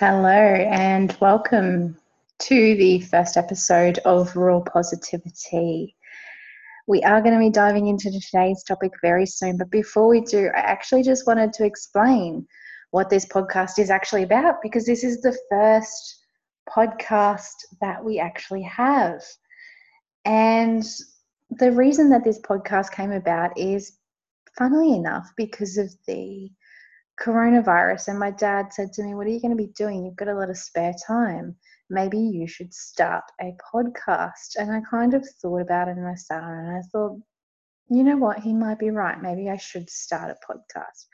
Hello, and welcome to the first episode of Raw Positivity. We are going to be diving into today's topic very soon, but before we do, I actually just wanted to explain what this podcast is actually about because this is the first podcast that we actually have. And the reason that this podcast came about is, funnily enough, because of the coronavirus and my dad said to me what are you going to be doing? You've got a lot of spare time. Maybe you should start a podcast. And i kind of thought about it and i started and i thought you know what? He might be right. Maybe i should start a podcast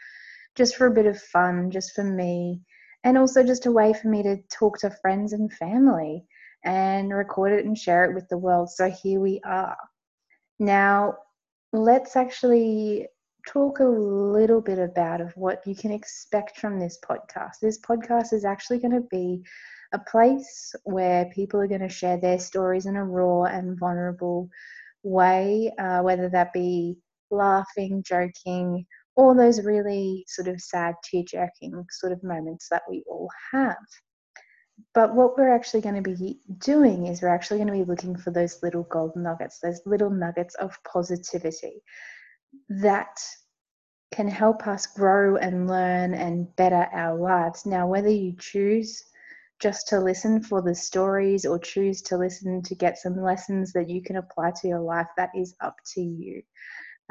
just for a bit of fun just for me and also just a way for me to talk to friends and family and record it and share it with the world. So here we are. Now let's actually talk a little bit about of what you can expect from this podcast. This podcast is actually going to be a place where people are going to share their stories in a raw and vulnerable way, uh, whether that be laughing, joking, or those really sort of sad, tear jerking sort of moments that we all have. But what we're actually going to be doing is we're actually going to be looking for those little gold nuggets, those little nuggets of positivity that can help us grow and learn and better our lives. Now, whether you choose just to listen for the stories or choose to listen to get some lessons that you can apply to your life, that is up to you.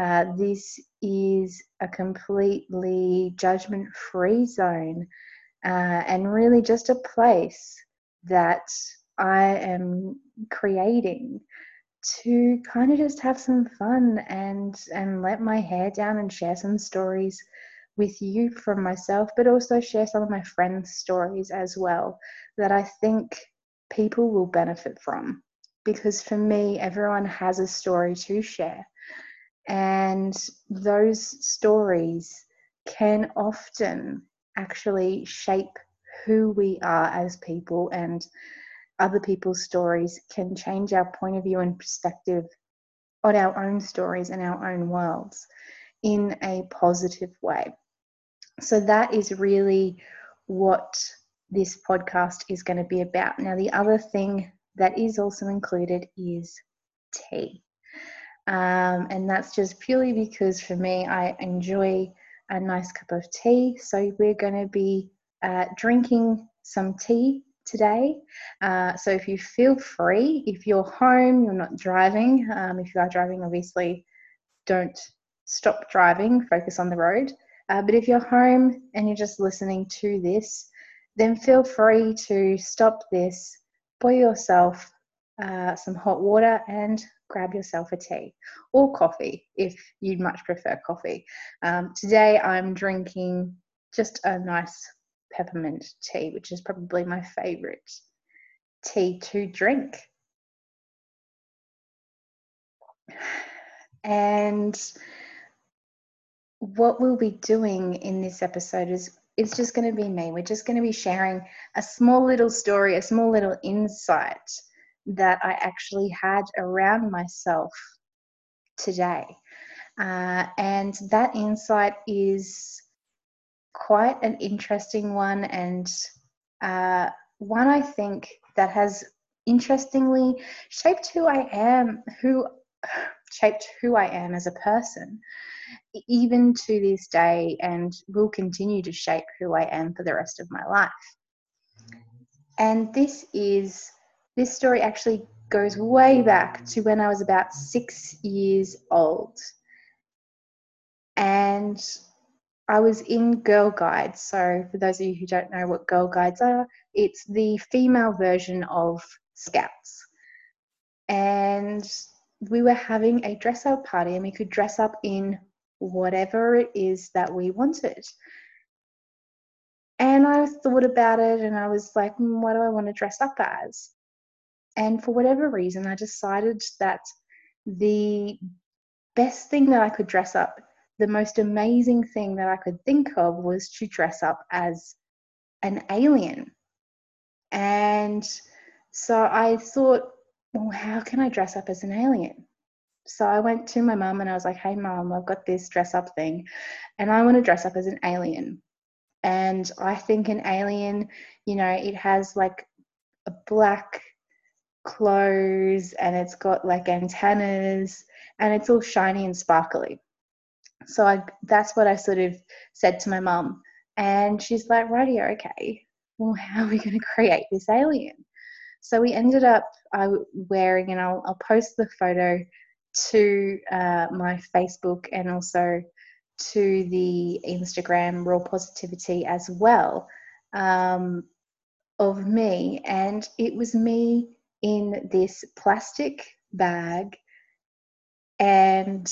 Uh, this is a completely judgment free zone uh, and really just a place that I am creating to kind of just have some fun and and let my hair down and share some stories with you from myself but also share some of my friends stories as well that I think people will benefit from. Because for me everyone has a story to share. And those stories can often actually shape who we are as people and other people's stories can change our point of view and perspective on our own stories and our own worlds in a positive way. So, that is really what this podcast is going to be about. Now, the other thing that is also included is tea. Um, and that's just purely because for me, I enjoy a nice cup of tea. So, we're going to be uh, drinking some tea today. Uh, so if you feel free, if you're home, you're not driving, um, if you are driving, obviously don't stop driving, focus on the road. Uh, but if you're home and you're just listening to this, then feel free to stop this, pour yourself uh, some hot water and grab yourself a tea or coffee if you'd much prefer coffee. Um, today I'm drinking just a nice peppermint tea, which is probably my favorite tea to drink. And what we'll be doing in this episode is it's just going to be me. We're just going to be sharing a small little story, a small little insight that I actually had around myself today. Uh, and that insight is quite an interesting one and uh, one I think that has interestingly shaped who I am, who shaped who I am as a person, even to this day, and will continue to shape who I am for the rest of my life. And this is this story actually goes way back to when I was about six years old. And I was in Girl Guides. So, for those of you who don't know what Girl Guides are, it's the female version of Scouts. And we were having a dress up party, and we could dress up in whatever it is that we wanted. And I thought about it, and I was like, mm, what do I want to dress up as? And for whatever reason, I decided that the best thing that I could dress up the most amazing thing that I could think of was to dress up as an alien. And so I thought, well, how can I dress up as an alien? So I went to my mum and I was like, hey, mum, I've got this dress up thing and I want to dress up as an alien. And I think an alien, you know, it has like a black clothes and it's got like antennas and it's all shiny and sparkly. So I, that's what I sort of said to my mum. And she's like, "Radio, okay. Well, how are we going to create this alien? So we ended up wearing, and I'll, I'll post the photo to uh, my Facebook and also to the Instagram Raw Positivity as well um, of me. And it was me in this plastic bag, and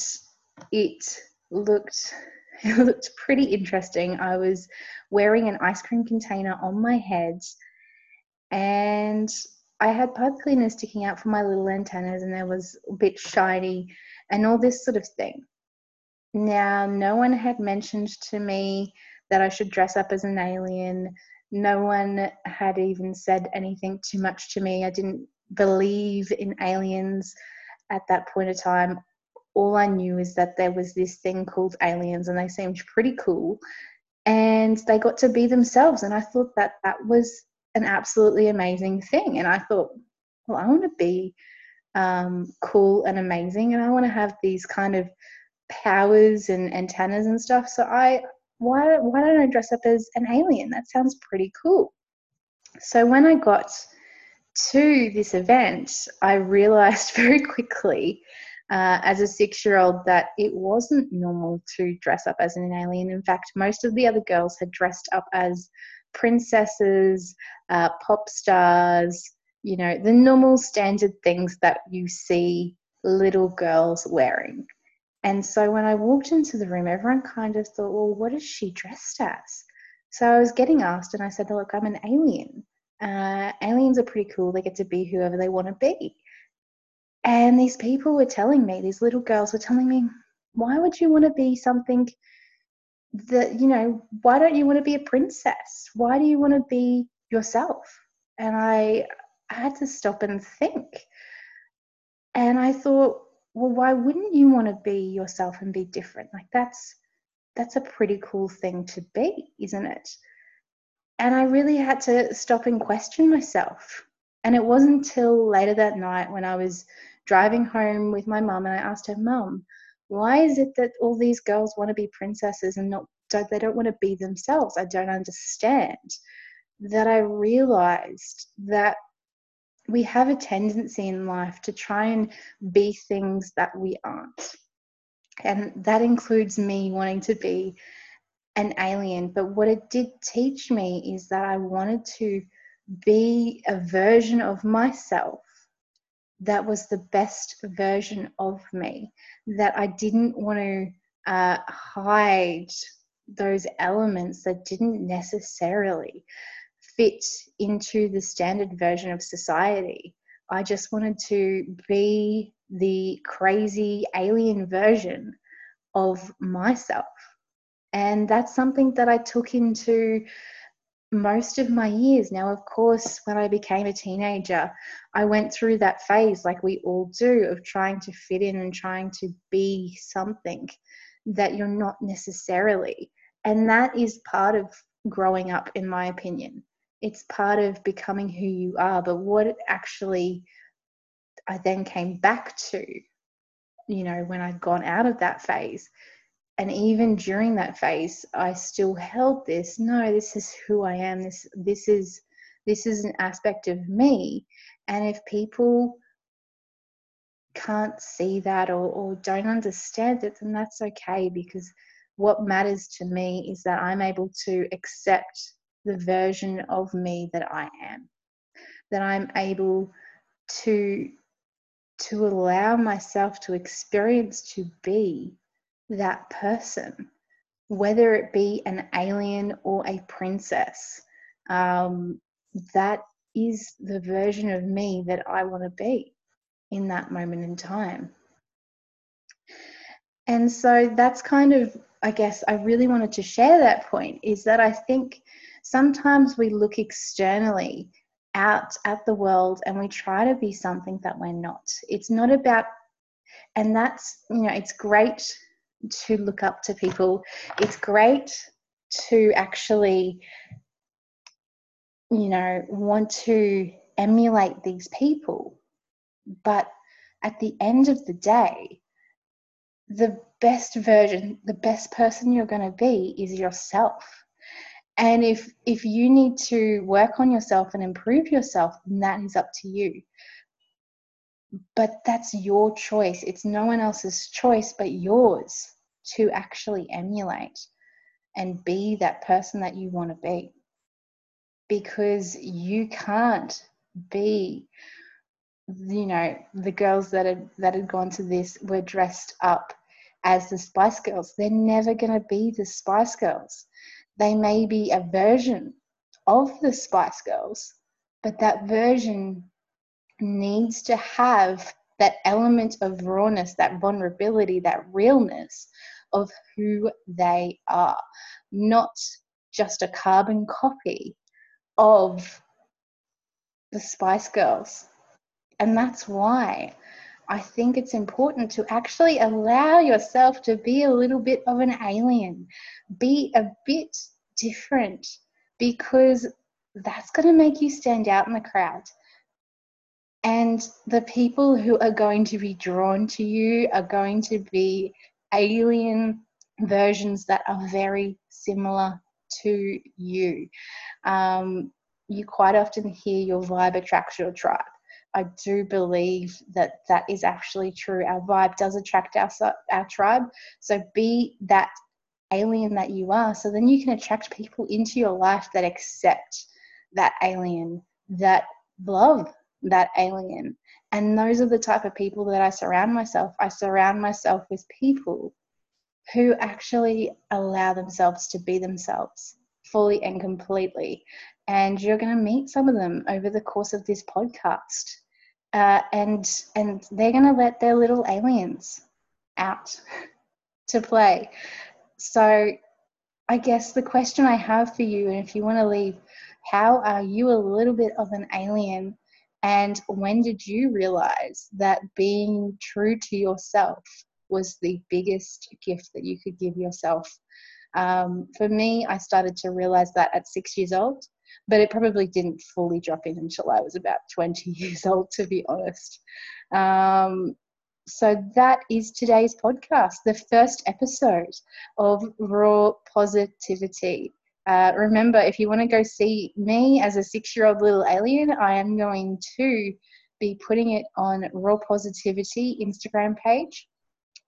it looked it looked pretty interesting. I was wearing an ice cream container on my head, and I had pipe cleaners sticking out from my little antennas, and there was a bit shiny, and all this sort of thing. Now, no one had mentioned to me that I should dress up as an alien. No one had even said anything too much to me. I didn't believe in aliens at that point of time. All I knew is that there was this thing called aliens, and they seemed pretty cool. And they got to be themselves, and I thought that that was an absolutely amazing thing. And I thought, well, I want to be um, cool and amazing, and I want to have these kind of powers and antennas and stuff. So I, why, why don't I dress up as an alien? That sounds pretty cool. So when I got to this event, I realized very quickly uh, as a six year old that it wasn't normal to dress up as an alien. In fact, most of the other girls had dressed up as princesses, uh, pop stars, you know, the normal standard things that you see little girls wearing. And so when I walked into the room, everyone kind of thought, well, what is she dressed as? So I was getting asked, and I said, look, I'm an alien. Uh, aliens are pretty cool. They get to be whoever they want to be. And these people were telling me, these little girls were telling me, why would you want to be something that you know why don't you want to be a princess? Why do you want to be yourself? And i I had to stop and think. And i thought well why wouldn't you want to be yourself and be different? Like that's that's a pretty cool thing to be isn't it? And i really had to stop and question myself. And it wasn't until later that night when i was driving home with my mum and i asked her mum why is it that all these girls want to be princesses and not they don't want to be themselves? I don't understand. That i realized that we have a tendency in life to try and be things that we aren't. And that includes me wanting to be an alien but what it did teach me is that i wanted to be a version of myself that was the best version of me, that I didn't want to uh, hide those elements that didn't necessarily fit into the standard version of society. I just wanted to be the crazy alien version of myself. And that's something that I took into most of my years. Now, of course, when I became a teenager, I went through that phase, like we all do, of trying to fit in and trying to be something that you're not necessarily. And that is part of growing up, in my opinion. It's part of becoming who you are. But what it actually I then came back to, you know, when I'd gone out of that phase, and even during that phase i still held this no this is who i am. This this is this is an aspect of me. And if people can't see that or, or don't understand it then that's okay because what matters to me is that i'm able to accept the version of me that i am that i'm able to to allow myself to experience to be that person, whether it be an alien or a princess. Um, that is the version of me that I want to be in that moment in time. And so that's kind of, I guess, I really wanted to share that point is that I think sometimes we look externally out at the world and we try to be something that we're not. It's not about, and that's, you know, it's great to look up to people. It's great to actually, you know, want to emulate these people. But at the end of the day, the best version, the best person you're going to be is yourself. And if if you need to work on yourself and improve yourself, then that is up to you. But that's your choice. It's no one else's choice but yours to actually emulate and be that person that you want to be. Because you can't be you know the girls that had that had gone to this were dressed up as the Spice Girls. They're never going to be the Spice Girls. They may be a version of the Spice Girls, but that version needs to have that element of rawness, that vulnerability, that realness of who they are, not just a carbon copy of the Spice Girls. And that's why I think it's important to actually allow yourself to be a little bit of an alien, be a bit different, because that's going to make you stand out in the crowd. And the people who are going to be drawn to you are going to be alien versions that are very similar to you. Um, you quite often hear your vibe attracts your tribe. I do believe that that is actually true. Our vibe does attract our, our tribe. So be that alien that you are. So then you can attract people into your life that accept that alien, that love that alien. And those are the type of people that I surround myself. I surround myself with people who actually allow themselves to be themselves fully and completely. And you're going to meet some of them over the course of this podcast uh, and and they're going to let their little aliens out to play. So I guess the question I have for you, and if you want to leave, how are you a little bit of an alien? And when did you realize that being true to yourself was the biggest gift that you could give yourself? Um, for me, I started to realize that at six years old but it probably didn't fully drop in until I was about 20 years old, to be honest. Um, so that is today's podcast, the first episode of Raw Positivity. Uh, remember, if you want to go see me as a six year old little alien, I am going to be putting it on Raw Positivity Instagram page,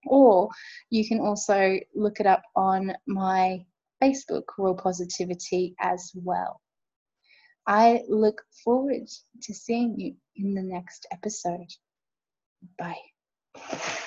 or you can also look it up on my Facebook, Raw Positivity, as well. I look forward to seeing you in the next episode. Bye.